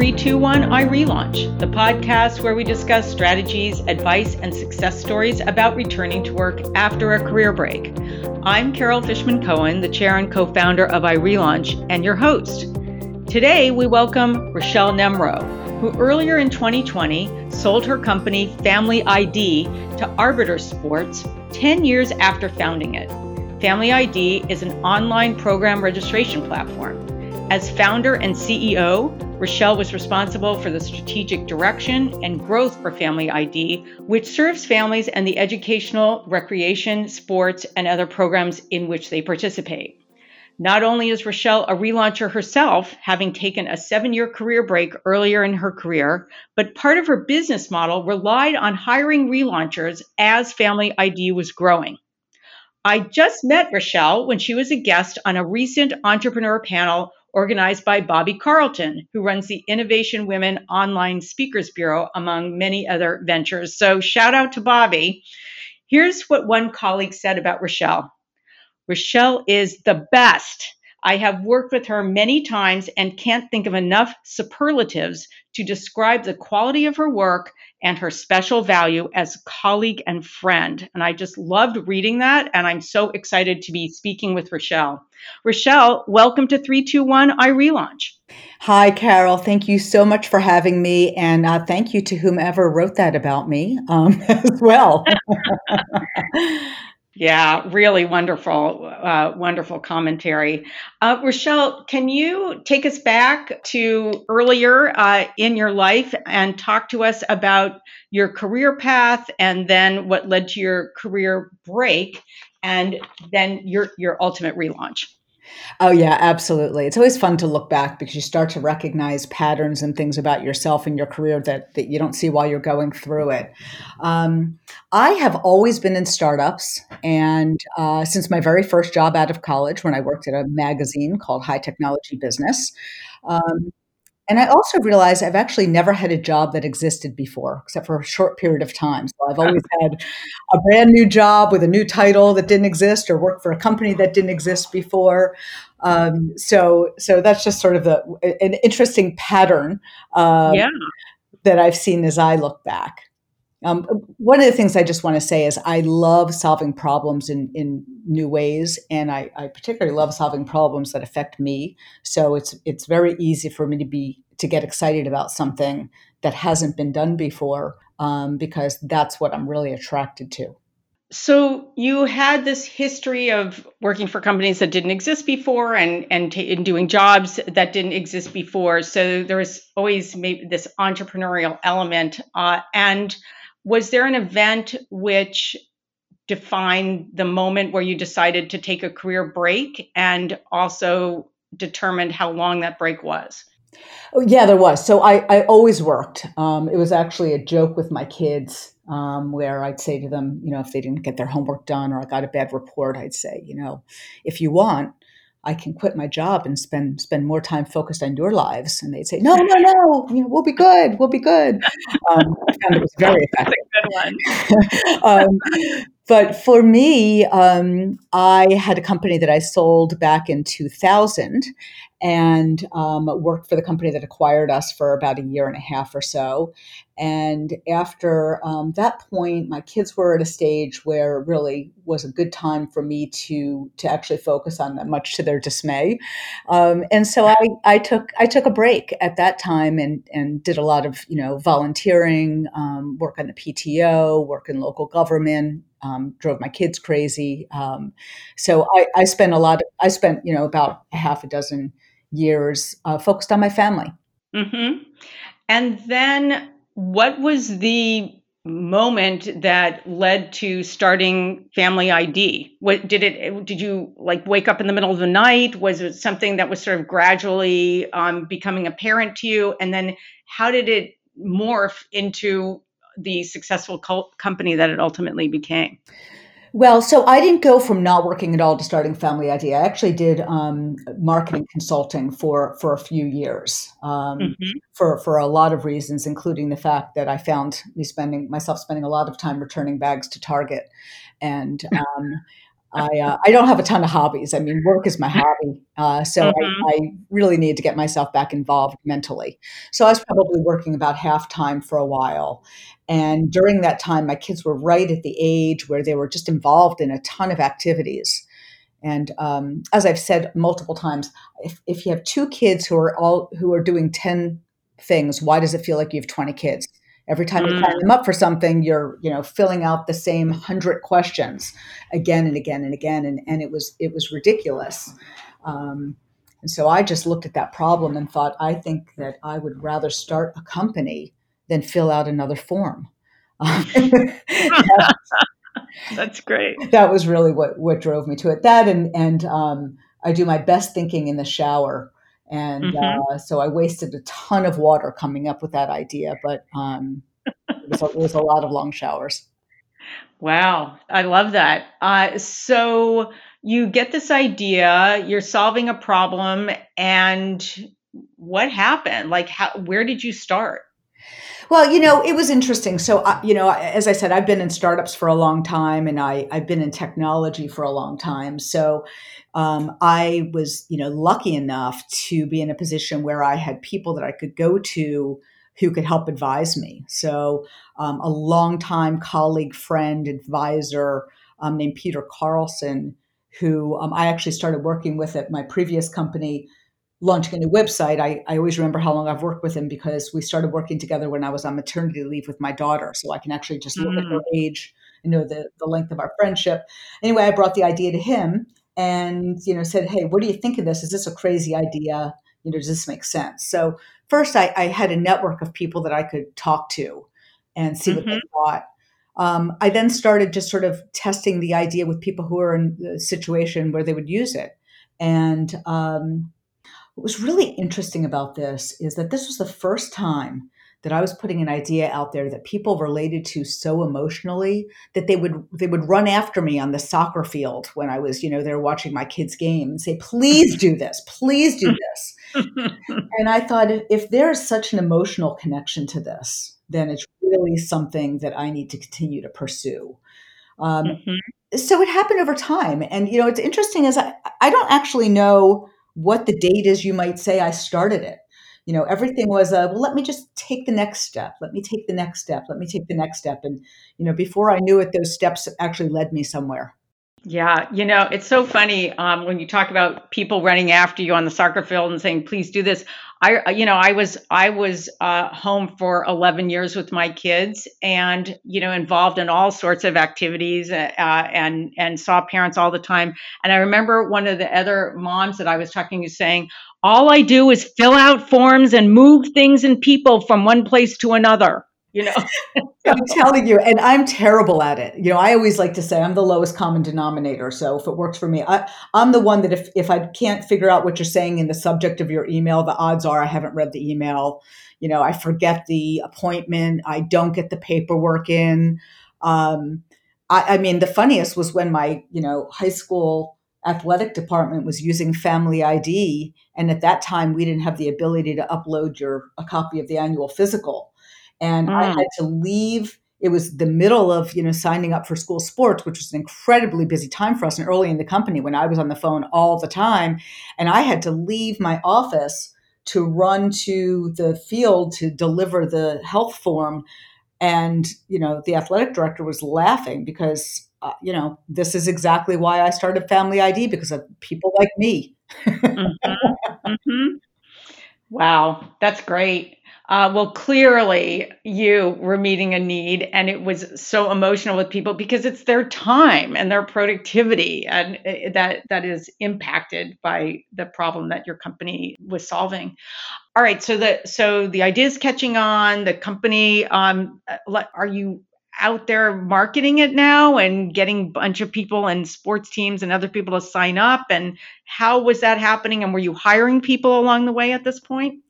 321 iRelaunch, the podcast where we discuss strategies, advice, and success stories about returning to work after a career break. I'm Carol Fishman Cohen, the chair and co founder of iRelaunch, and your host. Today, we welcome Rochelle Nemrow, who earlier in 2020 sold her company Family ID to Arbiter Sports 10 years after founding it. Family ID is an online program registration platform. As founder and CEO, Rochelle was responsible for the strategic direction and growth for Family ID, which serves families and the educational, recreation, sports, and other programs in which they participate. Not only is Rochelle a relauncher herself, having taken a seven year career break earlier in her career, but part of her business model relied on hiring relaunchers as Family ID was growing. I just met Rochelle when she was a guest on a recent entrepreneur panel organized by Bobbie Carlton, who runs the Innovation Women Online Speakers Bureau, among many other ventures. So, shout out to Bobbie. Here's what one colleague said about Rochelle Rochelle is the best. I have worked with her many times and can't think of enough superlatives to describe the quality of her work and her special value as colleague and friend. And I just loved reading that. And I'm so excited to be speaking with Rochelle. Rochelle, welcome to 321 iRelaunch. Hi, Carol. Thank you so much for having me. And uh, thank you to whomever wrote that about me um, as well. Yeah, really wonderful, uh, wonderful commentary. Uh, Rochelle, can you take us back to earlier uh, in your life and talk to us about your career path and then what led to your career break and then your, your ultimate relaunch? Oh, yeah, absolutely. It's always fun to look back because you start to recognize patterns and things about yourself and your career that, that you don't see while you're going through it. Um, I have always been in startups. And uh, since my very first job out of college, when I worked at a magazine called High Technology Business, um, and I also realized I've actually never had a job that existed before, except for a short period of time. So I've always had a brand new job with a new title that didn't exist, or work for a company that didn't exist before. Um, so, so that's just sort of the, an interesting pattern uh, yeah. that I've seen as I look back. Um, one of the things I just want to say is I love solving problems in, in new ways, and I, I, particularly love solving problems that affect me. So it's it's very easy for me to be to get excited about something that hasn't been done before um, because that's what I'm really attracted to. So you had this history of working for companies that didn't exist before, and and, t- and doing jobs that didn't exist before. So there was always maybe this entrepreneurial element, uh, and was there an event which defined the moment where you decided to take a career break and also determined how long that break was? Oh, yeah, there was. So I, I always worked. Um, it was actually a joke with my kids um, where I'd say to them, you know, if they didn't get their homework done or I got a bad report, I'd say, you know, if you want, I can quit my job and spend spend more time focused on your lives. And they'd say, no, no, no, you know, we'll be good, we'll be good. Um, I found it was very effective. um, but for me, um, I had a company that I sold back in 2000, and um, worked for the company that acquired us for about a year and a half or so. And after um, that point, my kids were at a stage where it really was a good time for me to to actually focus on them, much to their dismay. Um, and so I, I took I took a break at that time and and did a lot of you know volunteering, um, work on the PTO, work in local government, um, drove my kids crazy. Um, so I, I, spent a lot. Of, I spent you know about a half a dozen years uh, focused on my family. Mm-hmm. And then, what was the moment that led to starting Family ID? What did it? Did you like wake up in the middle of the night? Was it something that was sort of gradually um, becoming apparent to you? And then, how did it morph into the successful co- company that it ultimately became? Well, so I didn't go from not working at all to starting Family ID. I actually did um, marketing consulting for for a few years um, mm-hmm. for for a lot of reasons, including the fact that I found me spending myself spending a lot of time returning bags to Target, and um, I uh, I don't have a ton of hobbies. I mean, work is my hobby, uh, so Mhm. I, I really need to get myself back involved mentally. So I was probably working about half time for a while, and during that time, my kids were right at the age where they were just involved in a ton of activities. And um, as I've said multiple times, if, if you have two kids who are all who are doing ten things, why does it feel like you have twenty kids? Every time you sign Mm. them up for something, you're you know filling out the same hundred questions again and again and again, and, and it was it was ridiculous. Um, and so I just looked at that problem and thought, I think that I would rather start a company than fill out another form. That's great. that was really what what drove me to it. That and and um, I do my best thinking in the shower, and Mhm. uh, so I wasted a ton of water coming up with that idea. But um, it, was a, it was a lot of long showers. Wow, I love that. Uh, so you get this idea, you're solving a problem, and what happened? Like, how, where did you start? Well, you know, it was interesting. So, you know, as I said, I've been in startups for a long time, and I I've been in technology for a long time. So. Um, I was, you know, lucky enough to be in a position where I had people that I could go to who could help advise me. So, um, a longtime colleague, friend, advisor um, named Peter Carlson, who um, I actually started working with at my previous company, launching a new website. I, I always remember how long I've worked with him because we started working together when I was on maternity leave with my daughter. So I can actually just look at her Mm, age you know the, the length of our friendship. Anyway, I brought the idea to him and, you know, said, Hey, what do you think of this? Is this a crazy idea? You know, does this make sense? So first I, I had a network of people that I could talk to and see what they mhm, thought. Um, I then started just sort of testing the idea with people who are in the situation where they would use it. And um, what was really interesting about this is that this was the first time that I was putting an idea out there that people related to so emotionally that they would they would run after me on the soccer field when I was, you know, there watching my kids' game and say, please do this, please do this. And I thought if, if there's such an emotional connection to this, then it's really something that I need to continue to pursue. Um, mhm, so it happened over time. And, you know, it's interesting is I, I don't actually know what the date is you might say I started it. You know, everything was, a, well, let me just take the next step. Let me take the next step. Let me take the next step. And, you know, before I knew it, those steps actually led me somewhere. Yeah, you know, it's so funny um, when you talk about people running after you on the soccer field and saying, "Please do this." I, uh, you know, I was I was uh, home for 11 years with my kids, and you know, involved in all sorts of activities, uh, uh, and and saw parents all the time. And I remember one of the other moms that I was talking to saying, "All I do is fill out forms and move things and people from one place to another." You know, I'm telling you, and I'm terrible at it. You know, I always like to say I'm the lowest common denominator. So if it works for me, I, I'm the one that if, if I can't figure out what you're saying in the subject of your email, the odds are I haven't read the email. You know, I forget the appointment. I don't get the paperwork in. Um, I, I mean, the funniest was when my, you know, high school athletic department was using Family ID, and at that time we didn't have the ability to upload your a copy of the annual physical and I Mm, had to leave. It was the middle of you know signing up for school sports, which was an incredibly busy time for us, and early in the company when I was on the phone all the time, and I had to leave my office to run to the field to deliver the health form, and you know the athletic director was laughing because uh, you know this is exactly why I started Family ID because of people like me. mhm, mhm. Wow, that's great. Uh, well, clearly you were meeting a need, and it was so emotional with people because it's their time and their productivity, and uh, that that is impacted by the problem that your company was solving. All right, so the so the idea is catching on. The company, um, uh, are you out there marketing it now and getting a bunch of people and sports teams and other people to sign up? And how was that happening? And were you hiring people along the way at this point?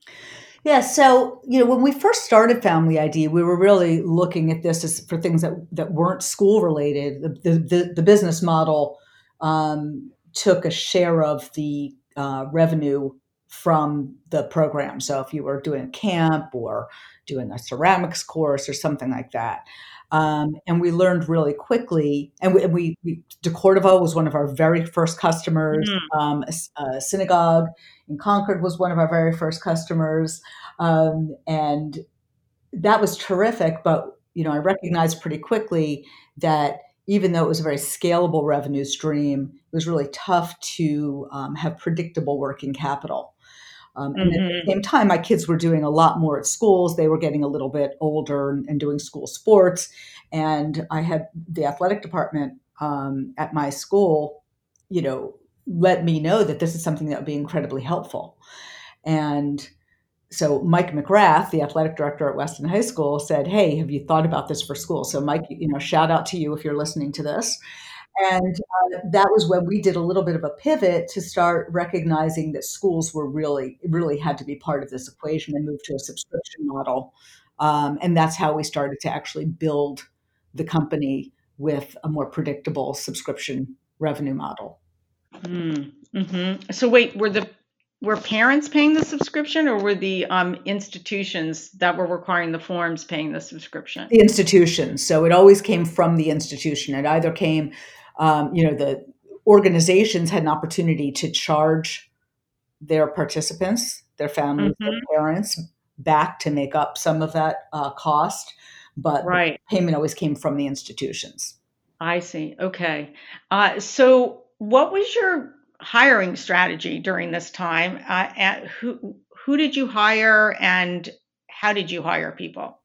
Yeah, so you know, when we first started Family ID, we were really looking at this as for things that that weren't school related. The the, the, business model um, took a share of the uh, revenue from the program. So if you were doing a camp or doing a ceramics course or something like that. Um, and we learned really quickly, and we, we, we DeCordova was one of our very first customers. Mm. Um, a, a, synagogue in Concord was one of our very first customers, um, and that was terrific. But you know, I recognized pretty quickly that even though it was a very scalable revenue stream, it was really tough to um, have predictable working capital. Um, and mm-hmm. at the mm-hmm. same time, my kids were doing a lot more at schools. They were getting a little bit older and, and doing school sports. And I had the athletic department um, at my school, you know, let me know that this is something that would be incredibly helpful. And so Mike McGrath, the athletic director at Weston High School, said, "Hey, have you thought about this for school?" So Mike, you know, shout out to you if you're listening to this. And uh, that was when we did a little bit of a pivot to start recognizing that schools were really, really had to be part of this equation and move to a subscription model. Um, and that's how we started to actually build the company with a more predictable subscription revenue model. Mm, hmm So wait, were the were parents paying the subscription or were the um, institutions that were requiring the forms paying the subscription the institutions so it always came from the institution it either came um, you know the organizations had an opportunity to charge their participants their families mm-hmm. their parents back to make up some of that uh, cost but right. payment always came from the institutions i see okay uh, so what was your hiring strategy during this time? Uh, who who did you hire, and how did you hire people?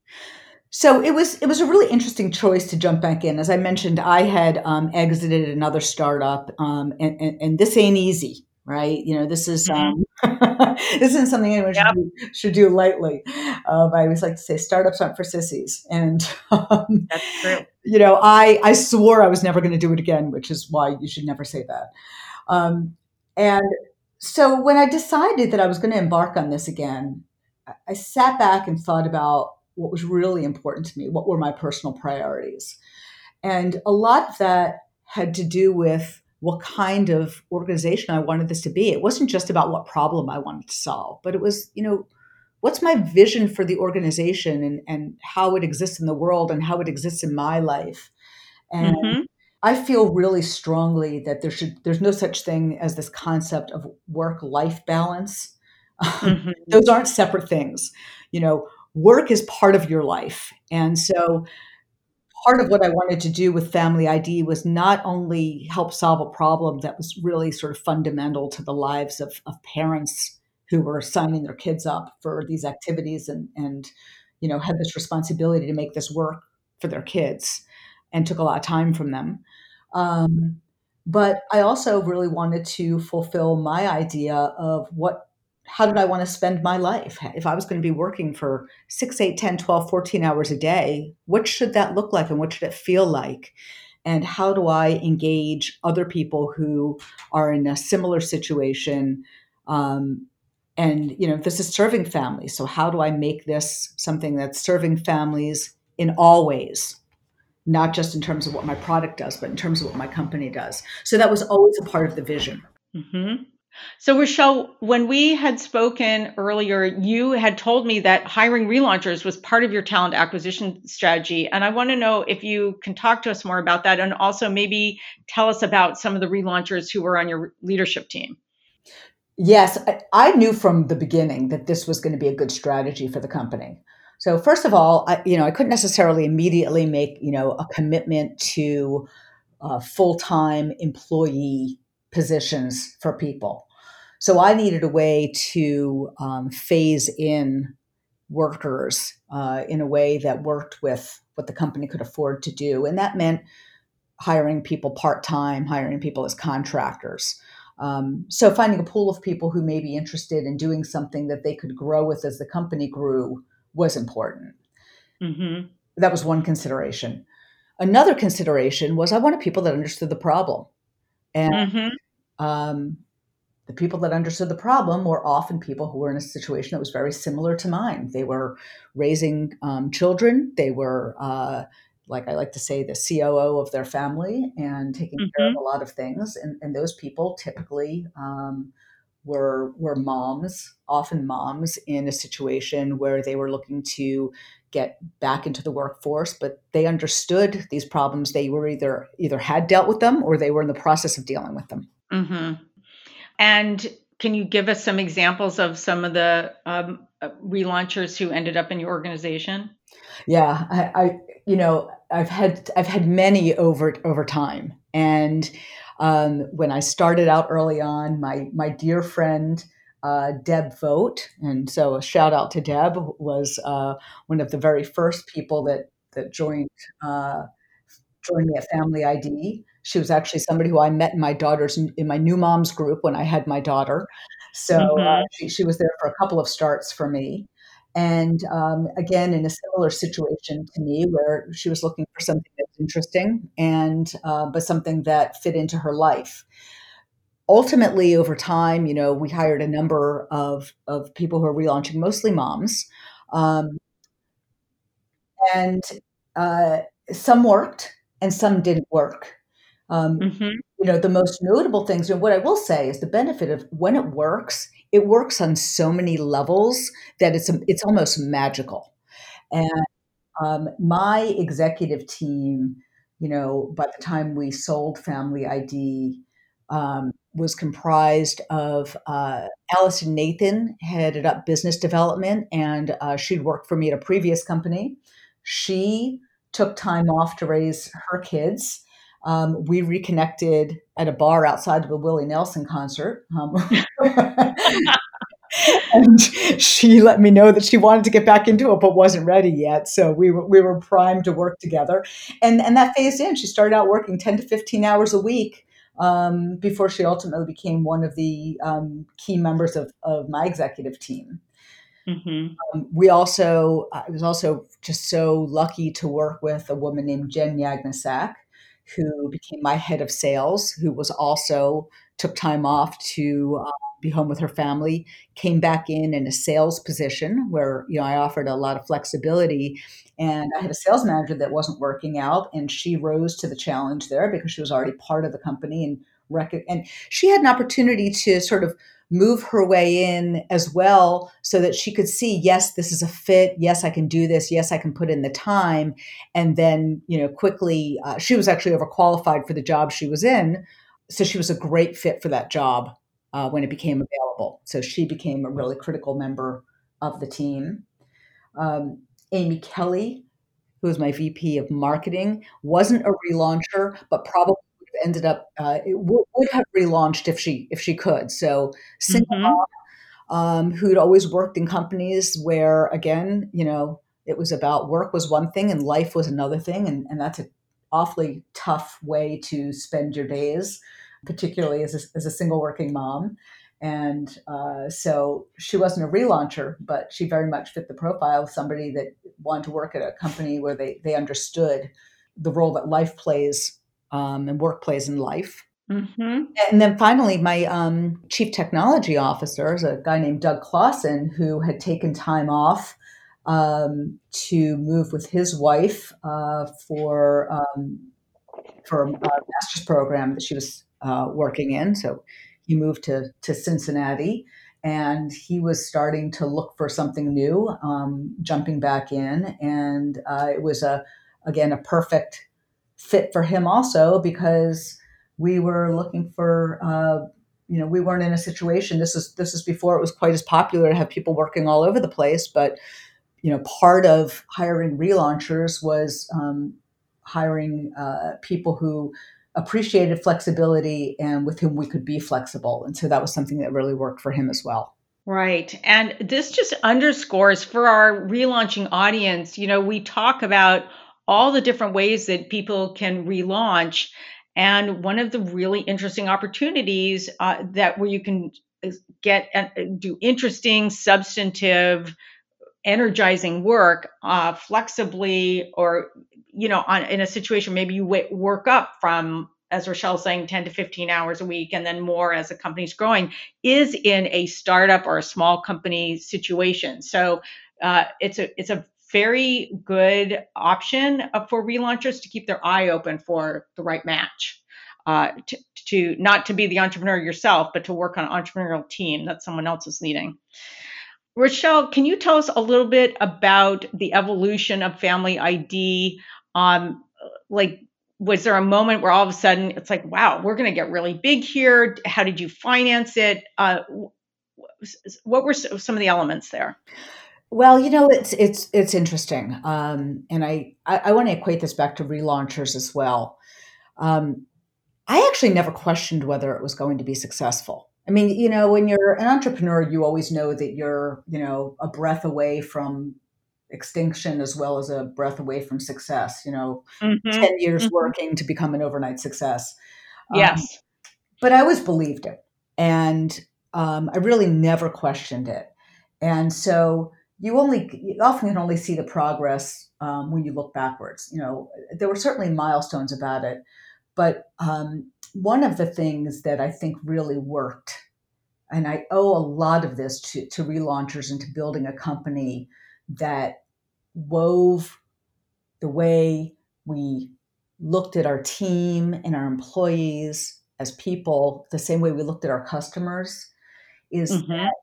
So it was it was a really interesting choice to jump back in. As I mentioned, I had um, exited another startup, um, and, and, and, this ain't easy, right? You know, this is mm-hmm. um, this isn't something anyone yep. should, do, should do lightly. Um, I always like to say, startups aren't for sissies, and um, that's true. You know, I I swore I was never going to do it again, which is why you should never say that. Um, and so when I decided that I was going to embark on this again, I sat back and thought about what was really important to me, what were my personal priorities. And a lot of that had to do with what kind of organization I wanted this to be. It wasn't just about what problem I wanted to solve, but it was, you know, what's my vision for the organization and, and how it exists in the world and how it exists in my life. And mm-hmm. I feel really strongly that there should there's no such thing as this concept of work life balance. Mm-hmm. Those aren't separate things. You know, work is part of your life. And so part of what I wanted to do with Family ID was not only help solve a problem that was really sort of fundamental to the lives of, of parents who were signing their kids up for these activities and, and you know had this responsibility to make this work for their kids and took a lot of time from them um, but I also really wanted to fulfill my idea of what how did I want to spend my life? If I was going to be working for 6, 8, 10, 12, 14 hours a day, what should that look like and what should it feel like? And how do I engage other people who are in a similar situation? Um, and, you know, this is serving families. So, how do I make this something that's serving families in all ways? not just in terms of what my product does, but in terms of what my company does. So that was always a part of the vision. Mm-hmm. So, Rochelle, when we had spoken earlier, you had told me that hiring relaunchers was part of your talent acquisition strategy. And I want to know if you can talk to us more about that and also maybe tell us about some of the relaunchers who were on your leadership team. Yes, I, knew from the beginning that this was going to be a good strategy for the company. So first of all, I, you know, I couldn't necessarily immediately make you know a commitment to uh, full time employee positions for people. So I needed a way to um, phase in workers uh, in a way that worked with what the company could afford to do, and that meant hiring people part time, hiring people as contractors. Um, so finding a pool of people who may be interested in doing something that they could grow with as the company grew was important. Mm-hmm. That was one consideration. Another consideration was I wanted people that understood the problem. And mm-hmm. Um, the people that understood the problem were often people who were in a situation that was very similar to mine. They were raising um, children, they were, uh, like I like to say, the COO of their family and taking mm-hmm. care of mm-hmm. a lot of things. And, and those people typically um, were were moms, often moms in a situation where they were looking to get back into the workforce, but they understood these problems. They were either either had dealt with them or they were in the process of dealing with them. Mm-hmm. And can you give us some examples of some of the um, uh, relaunchers who ended up in your organization? Yeah, I, I, you know I've had I've had many over over time, and um, when I started out early on, my my dear friend uh, Deb Vote, and so a shout out to Deb was uh, one of the very first people that that joined uh, joined me at Family ID. She was actually somebody who I met in my daughter's in my new mom's group when I had my daughter. So uh, mm-hmm. she, she was there for a couple of starts for me. And um, again, in a similar situation to me, where she was looking for something that was interesting and uh, but something that fit into her life ultimately over time you know we hired a number of of people who are relaunching mostly moms um, and uh, some worked and some didn't work um, mm-hmm. you know the most notable things and what i will say is the benefit of when it works it works on so many levels that it's it's almost magical and um, my executive team you know by the time we sold family id um, was comprised of uh, Allison Nathan, headed up business development, and uh, she'd worked for me at a previous company. She took time off to raise her kids. Um, we reconnected at a bar outside of a Willie Nelson concert. Um, and she let me know that she wanted to get back into it but wasn't ready yet so we were, we were primed to work together and and that phased in she started out working 10 to 15 hours a week um, before she ultimately became one of the um, key members of, of my executive team. Mm-hmm. Um, we also, I was also just so lucky to work with a woman named Jen Yagnasak, who became my head of sales, who was also took time off to uh, be home with her family, came back in in a sales position where you know I offered a lot of flexibility, and I had a sales manager that wasn't working out, and she rose to the challenge there because she was already part of the company and rec- and she had an opportunity to sort of move her way in as well so that she could see yes this is a fit yes i can do this yes i can put in the time and then you know quickly uh, she was actually overqualified for the job she was in so she was a great fit for that job uh, when it became available. So she became a really critical member of the team. Um, Amy Kelly, who was my VP of marketing, wasn't a relauncher, but probably ended up uh, it w- would have relaunched if she if she could. So single mm-hmm. um, who'd always worked in companies where again, you know, it was about work was one thing and life was another thing, and, and that's an awfully tough way to spend your days particularly as a, as a single working mom. And uh, so she wasn't a relauncher, but she very much fit the profile of somebody that wanted to work at a company where they, they understood the role that life plays um, and work plays in life. Mm-hmm. And then finally, my um, chief technology officer is a guy named Doug Clausen who had taken time off um, to move with his wife uh, for um, for a master's program that she was uh, working in. So he moved to, to Cincinnati and he was starting to look for something new, um, jumping back in. And uh, it was a, again, a perfect fit for him also because we were looking for, uh, you know, we weren't in a situation. This is this is before it was quite as popular to have people working all over the place. But you know, part of hiring relaunchers was um, hiring uh, people who appreciated flexibility and with whom we could be flexible. And so that was something that really worked for him as well. Right. And this just underscores for our relaunching audience, you know, we talk about all the different ways that people can relaunch. And one of the really interesting opportunities uh, that where you can uh, get uh, do interesting, substantive, energizing work uh, flexibly or you know on in a situation maybe you work up from as Rochelle's saying 10 to 15 hours a week and then more as the company's growing is in a startup or a small company situation so uh, it's a it's a very good option for relaunchers to keep their eye open for the right match uh, to, to not to be the entrepreneur yourself but to work on an entrepreneurial team that someone else is leading Rochelle, can you tell us a little bit about the evolution of Family ID? Um, like, was there a moment where all of a sudden it's like, wow, we're going to get really big here? How did you finance it? Uh, what were some of the elements there? Well, you know, it's it's it's interesting, um, and I I, I want to equate this back to relaunchers as well. Um, I actually never questioned whether it was going to be successful. I mean, you know, when you're an entrepreneur, you always know that you're, you know, a breath away from extinction as well as a breath away from success. You know, mm-hmm. 10 years mm-hmm. working to become an overnight success. Um, yes. But I always believed it. And um, I really never questioned it. And so you only you often can only see the progress um, when you look backwards. You know, there were certainly milestones about it, but um, one of the things that I think really worked, and I owe a lot of this to, to relaunchers and to building a company that wove the way we looked at our team and our employees as people the same way we looked at our customers is mm-hmm. that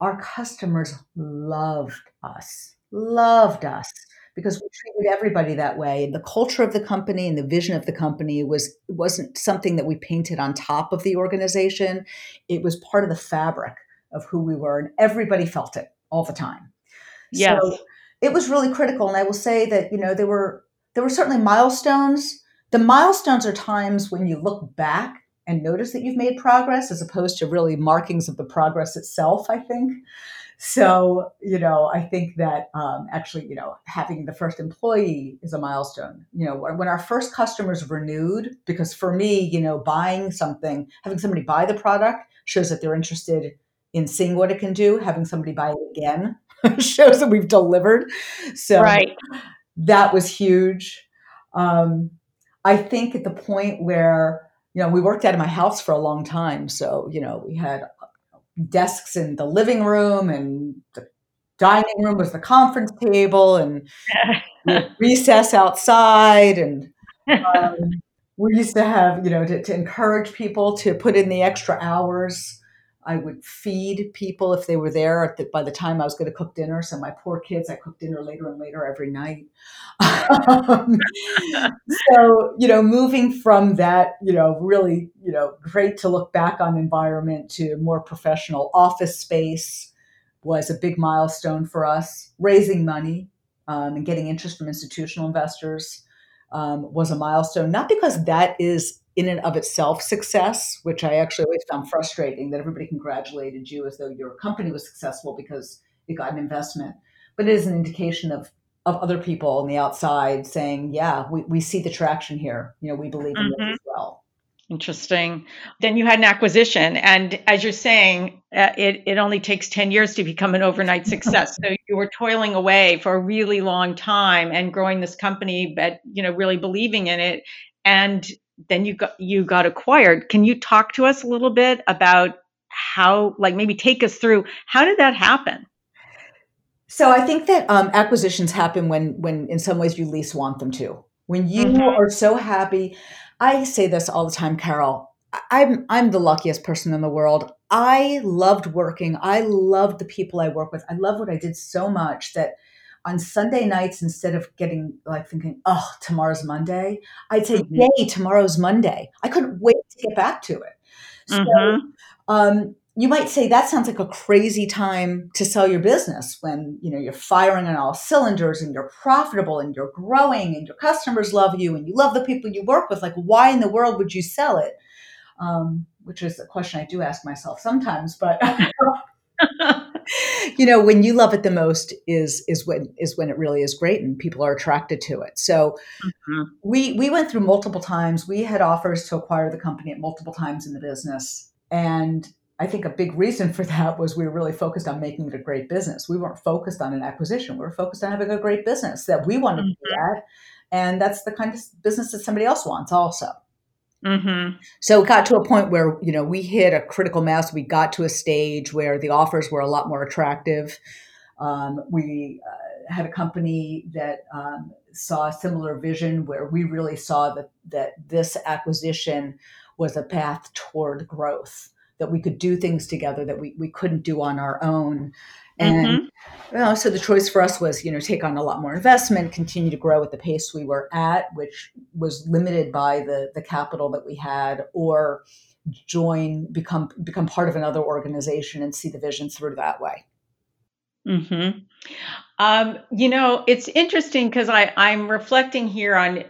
our customers loved us, loved us because we treated everybody that way. And the culture of the company and the vision of the company was wasn't something that we painted on top of the organization. It was part of the fabric of who we were, and everybody felt it all the time. Yes. So it was really critical. And I will say that, you know, there were there were certainly milestones. The milestones are times when you look back and notice that you've made progress as opposed to really markings of the progress itself, I think. So, you know, I think that um, actually, you know, having the first employee is a milestone. You know, when our first customers renewed, because for me, you know, buying something, having somebody buy the product shows that they're interested in seeing what it can do. Having somebody buy it again shows that we've delivered. So right. that was huge. Um, I think at the point where you know, we worked out of my house for a long time. So, you know, we had desks in the living room and the dining room was the conference table and recess outside. And um, we used to have, you know, to, to encourage people to put in the extra hours I would feed people if they were there the, by the time I was going to cook dinner. So my poor kids, I cooked dinner later and later every night. um, so you know, moving from that, you know, really, you know, great to look back on environment to more professional office space was a big milestone for us. Raising money um, and getting interest from institutional investors um, was a milestone, not because that is in and of itself success, which I actually always found frustrating that everybody congratulated you as though your company was successful because you got an investment. But it is an indication of of other people on the outside saying, yeah, we, we see the traction here. You know, we believe in mm-hmm. this as well. Interesting. Then you had an acquisition, and as you're saying, uh, it it only takes ten years to become an overnight success. so you were toiling away for a really long time and growing this company, but you know, really believing in it. And then you got you got acquired. Can you talk to us a little bit about how, like, maybe take us through how did that happen? So I think that um, acquisitions happen when when in some ways you least want them to. When you mm-hmm. are so happy, I say this all the time, Carol. I'm I'm the luckiest person in the world. I loved working. I loved the people I work with. I love what I did so much that on Sunday nights, instead of getting like thinking, oh, tomorrow's Monday, I'd say, mm-hmm. yay, tomorrow's Monday. I couldn't wait to get back to it. So mm-hmm. um, you might say that sounds like a crazy time to sell your business when you know you're firing on all cylinders and you're profitable and you're growing and your customers love you and you love the people you work with. Like, why in the world would you sell it? Um, which is a question I do ask myself sometimes, but you know when you love it the most is is when is when it really is great and people are attracted to it. So mm-hmm. we we went through multiple times. We had offers to acquire the company at multiple times in the business. And i think a big reason for that was we were really focused on making it a great business. We weren't focused on an acquisition. We were focused on having a great business that we wanted mm-hmm. to do that and that's the kind of business that somebody else wants also Mm-hmm. So it got to a point where you know we hit a critical mass. We got to a stage where the offers were a lot more attractive. Um, we uh, had a company that um, saw a similar vision where we really saw that that this acquisition was a path toward growth. That we could do things together that we, we couldn't do on our own. And mm-hmm. you know, so the choice for us was, you know, take on a lot more investment, continue to grow at the pace we were at, which was limited by the the capital that we had, or join, become become part of another organization and see the vision through that way. Hmm. Um, you know, it's interesting because I I'm reflecting here on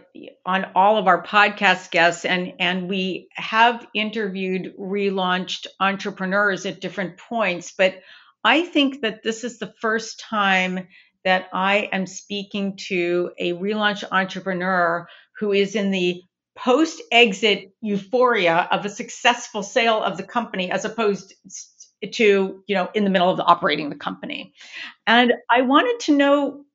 on all of our podcast guests, and and we have interviewed relaunched entrepreneurs at different points, but I think that this is the first time that I am speaking to a relaunch entrepreneur who is in the post exit euphoria of a successful sale of the company as opposed to you know in the middle of operating the company. And i wanted to know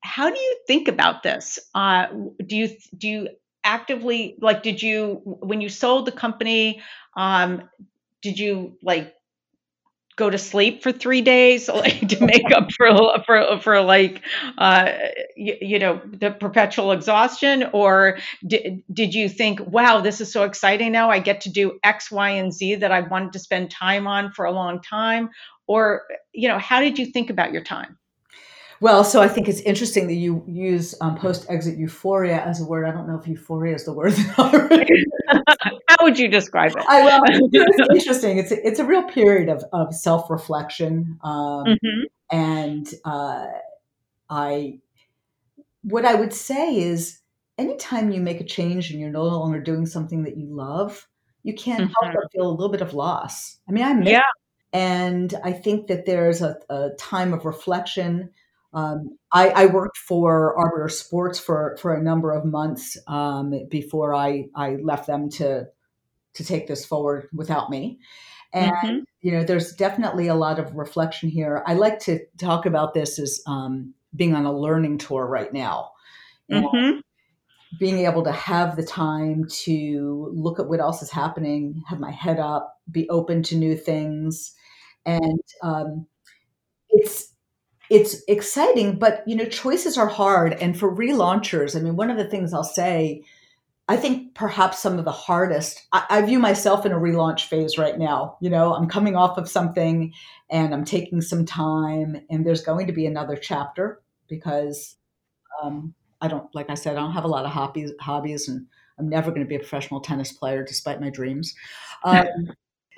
how do you think about this? Uh, do you do you actively like did you when you sold the company um, did you like go to sleep for three days like, to make up for for for like uh, you, you, know the perpetual exhaustion or did, did you think wow this is so exciting now i get to do x y and z that i wanted to spend time on for a long time or you know how did you think about your time well, so I think it's interesting that you use um, post-exit euphoria as a word. I don't know if euphoria is the word. Would you describe it? I well, it's interesting. It's a, it's a real period of of self-reflection, um, mm-hmm. and uh, I what I would say is anytime you make a change and you're no longer doing something that you love, you can't mm-hmm. help but feel a little bit of loss. I mean, I yeah. And I think that there's a, a time of reflection um, I, I, worked for Arbiter Sports for, for a number of months um, before I, I left them to to take this forward without me. And mm-hmm. you know, there's definitely a lot of reflection here. I like to talk about this as um, being on a learning tour right now. Mm-hmm. Being able to have the time to look at what else is happening, have my head up, be open to new things, and um, it's it's exciting, but you know, choices are hard. And for relaunchers, I mean, one of the things I'll say, I think perhaps some of the hardest, I, I, view myself in a relaunch phase right now. You know, I'm coming off of something and I'm taking some time, and there's going to be another chapter because um, I don't, like I said, I don't have a lot of hobbies, hobbies and I'm never going to be a professional tennis player despite my dreams. Um,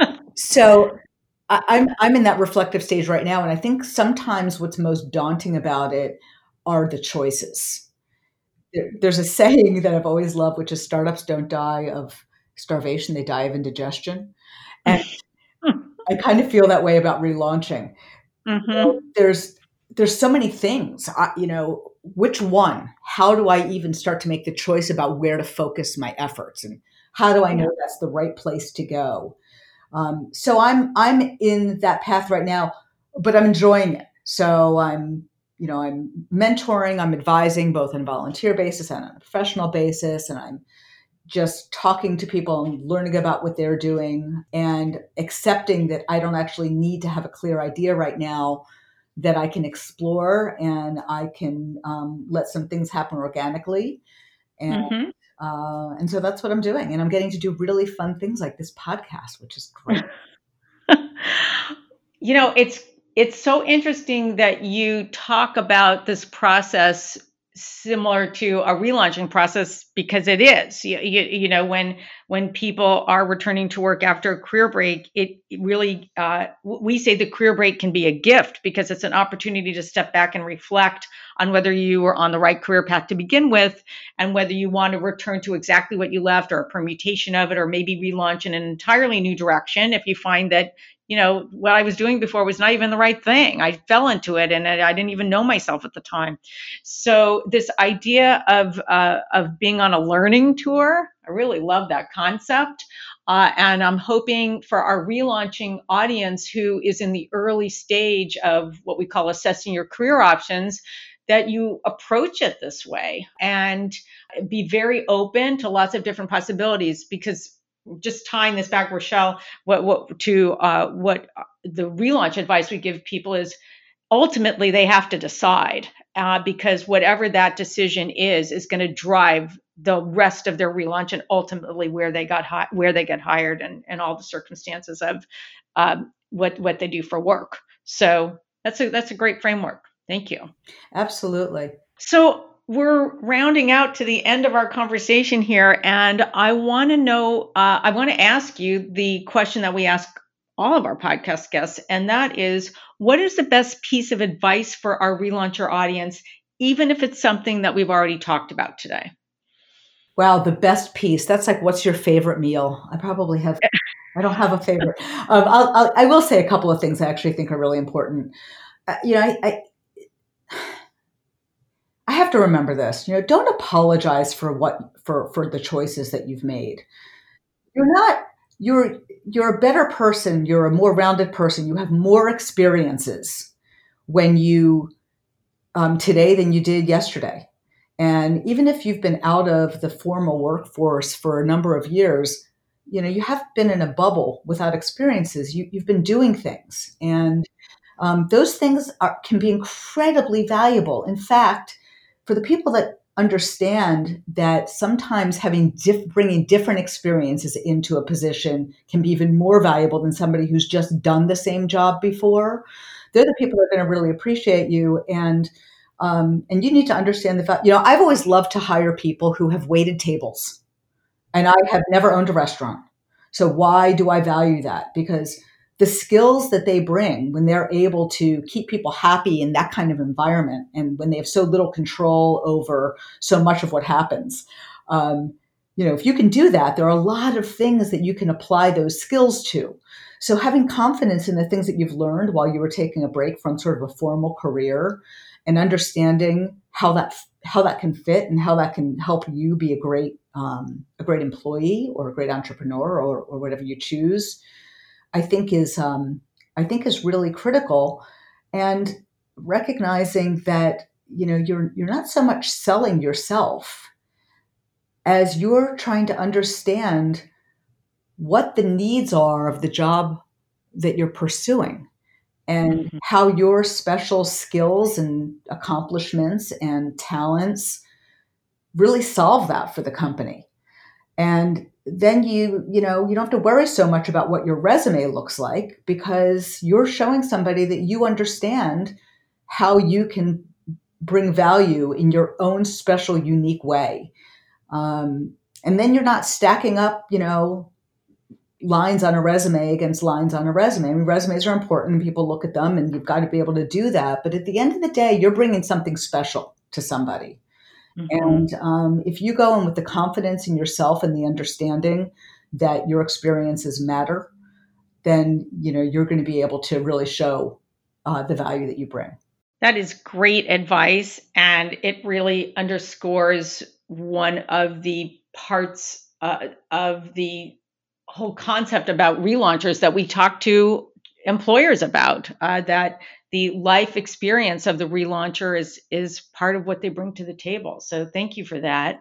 so I, I'm I'm in that reflective stage right now, and I think sometimes what's most daunting about it are the choices. There, there's a saying that I've always loved, which is startups don't die of starvation; they die of indigestion, and I kind of feel that way about relaunching. Mm-hmm. there's there's so many things. I, you know, which one? How do I even start to make the choice about where to focus my efforts, and how do I know that's the right place to go? Um, so I'm I'm in that path right now, but I'm enjoying it. So I'm you know I'm mentoring, I'm advising both on a volunteer basis and on a professional basis, and I'm just talking to people and learning about what they're doing and accepting that I don't actually need to have a clear idea right now that I can explore and I can um, let some things happen organically. And mm-hmm. Uh, and so that's what I'm doing. And I'm getting to do really fun things like this podcast, which is great. you know, it's it's so interesting that you talk about this process similar to a relaunching process because it is. You, you, you, know when when people are returning to work after a career break it, really uh, we say the career break can be a gift because it's an opportunity to step back and reflect on whether you were on the right career path to begin with and whether you want to return to exactly what you left or a permutation of it or maybe relaunch in an entirely new direction if you find that you know what i was doing before was not even the right thing. I fell into it and i didn't even know myself at the time. So this idea of uh, of being on a learning tour i really love that concept. Uh, and i'm hoping for our relaunching audience who is in the early stage of what we call assessing your career options that you approach it this way and be very open to lots of different possibilities because just tying this back, Rochelle, what what to uh, what the relaunch advice we give people is ultimately they have to decide uh, because whatever that decision is is going to drive the rest of their relaunch and ultimately where they got hi- where they get hired and, and all the circumstances of um, what what they do for work. So That's a that's a great framework. Thank you. Absolutely. So we're rounding out to the end of our conversation here, and I want to know. Uh, I want to ask you the question that we ask all of our podcast guests, and that is, what is the best piece of advice for our relauncher audience, even if it's something that we've already talked about today? Wow, the best piece. That's like, what's your favorite meal? I probably have. I don't have a favorite. Um, I'll, I'll, I will say a couple of things I actually think are really important. Uh, you know, I, I I have to remember this. You know, don't apologize for what for for the choices that you've made. You're not you're you're a better person, you're a more rounded person, you have more experiences when you um, today than you did yesterday. And even if you've been out of the formal workforce for a number of years, you know, you have been in a bubble without experiences. You, have been doing things. And um, those things are, can be incredibly valuable. In fact, for the people that understand that sometimes having diff- bringing different experiences into a position can be even more valuable than somebody who's just done the same job before, they're the people that are going to really appreciate you. And um, and you need to understand the fact, you know, I've always loved to hire people who have waited tables. And I have never owned a restaurant. So why do I value that? Because the skills that they bring when they're able to keep people happy in that kind of environment and when they have so little control over so much of what happens. Um, you know, if you can do that, there are a lot of things that you can apply those skills to. So having confidence in the things that you've learned while you were taking a break from sort of a formal career and understanding how that how that can fit and how that can help you be a great um, a great employee or a great entrepreneur or, or whatever you choose, I think is um, I think is really critical, and recognizing that you know you're you're not so much selling yourself as you're trying to understand what the needs are of the job that you're pursuing and mm-hmm. how your special skills and accomplishments and talents really solve that for the company. And then you, you know, you don't have to worry so much about what your resume looks like because you're showing somebody that you understand how you can bring value in your own special, unique way. Um, and then you're not stacking up, you know, lines on a resume against lines on a resume. I mean, resumes are important. People look at them and you've got to be able to do that. But at the end of the day, you're bringing something special to somebody. Mm-hmm. And um, if you go in with the confidence in yourself and the understanding that your experiences matter, then you know you're going to be able to really show uh, the value that you bring. That is great advice, and it really underscores one of the parts uh, of the whole concept about relaunchers that we talk to employers about uh, that the life experience of the relauncher is is part of what they bring to the table. So thank you for that.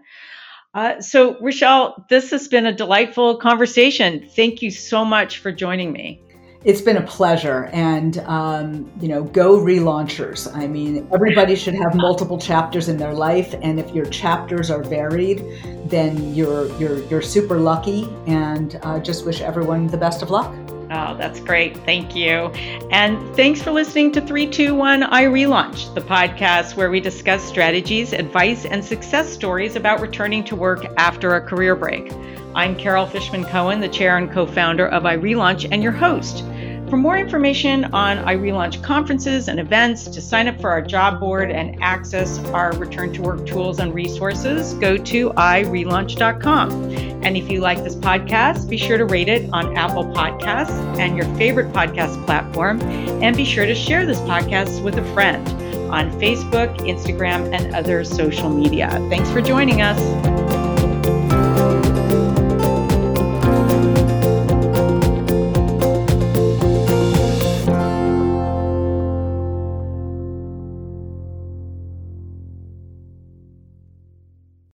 Uh, so rochelle this has been a delightful conversation. Thank you so much for joining me. It's been a pleasure. And um, you know go relaunchers. I mean everybody should have multiple chapters in their life. And if your chapters are varied then you're you're you're super lucky. And uh, just wish everyone the best of luck Oh, that's great. Thank you. And thanks for listening to 321 iRelaunch, the podcast where we discuss strategies, advice, and success stories about returning to work after a career break. I'm Carol Fishman Cohen, the chair and co founder of iRelaunch, and your host. For more information on iRelaunch conferences and events, to sign up for our job board and access our return to work tools and resources, go to irelaunch.com. And if you like this podcast, be sure to rate it on Apple Podcasts and your favorite podcast platform. And be sure to share this podcast with a friend on Facebook, Instagram, and other social media. Thanks for joining us.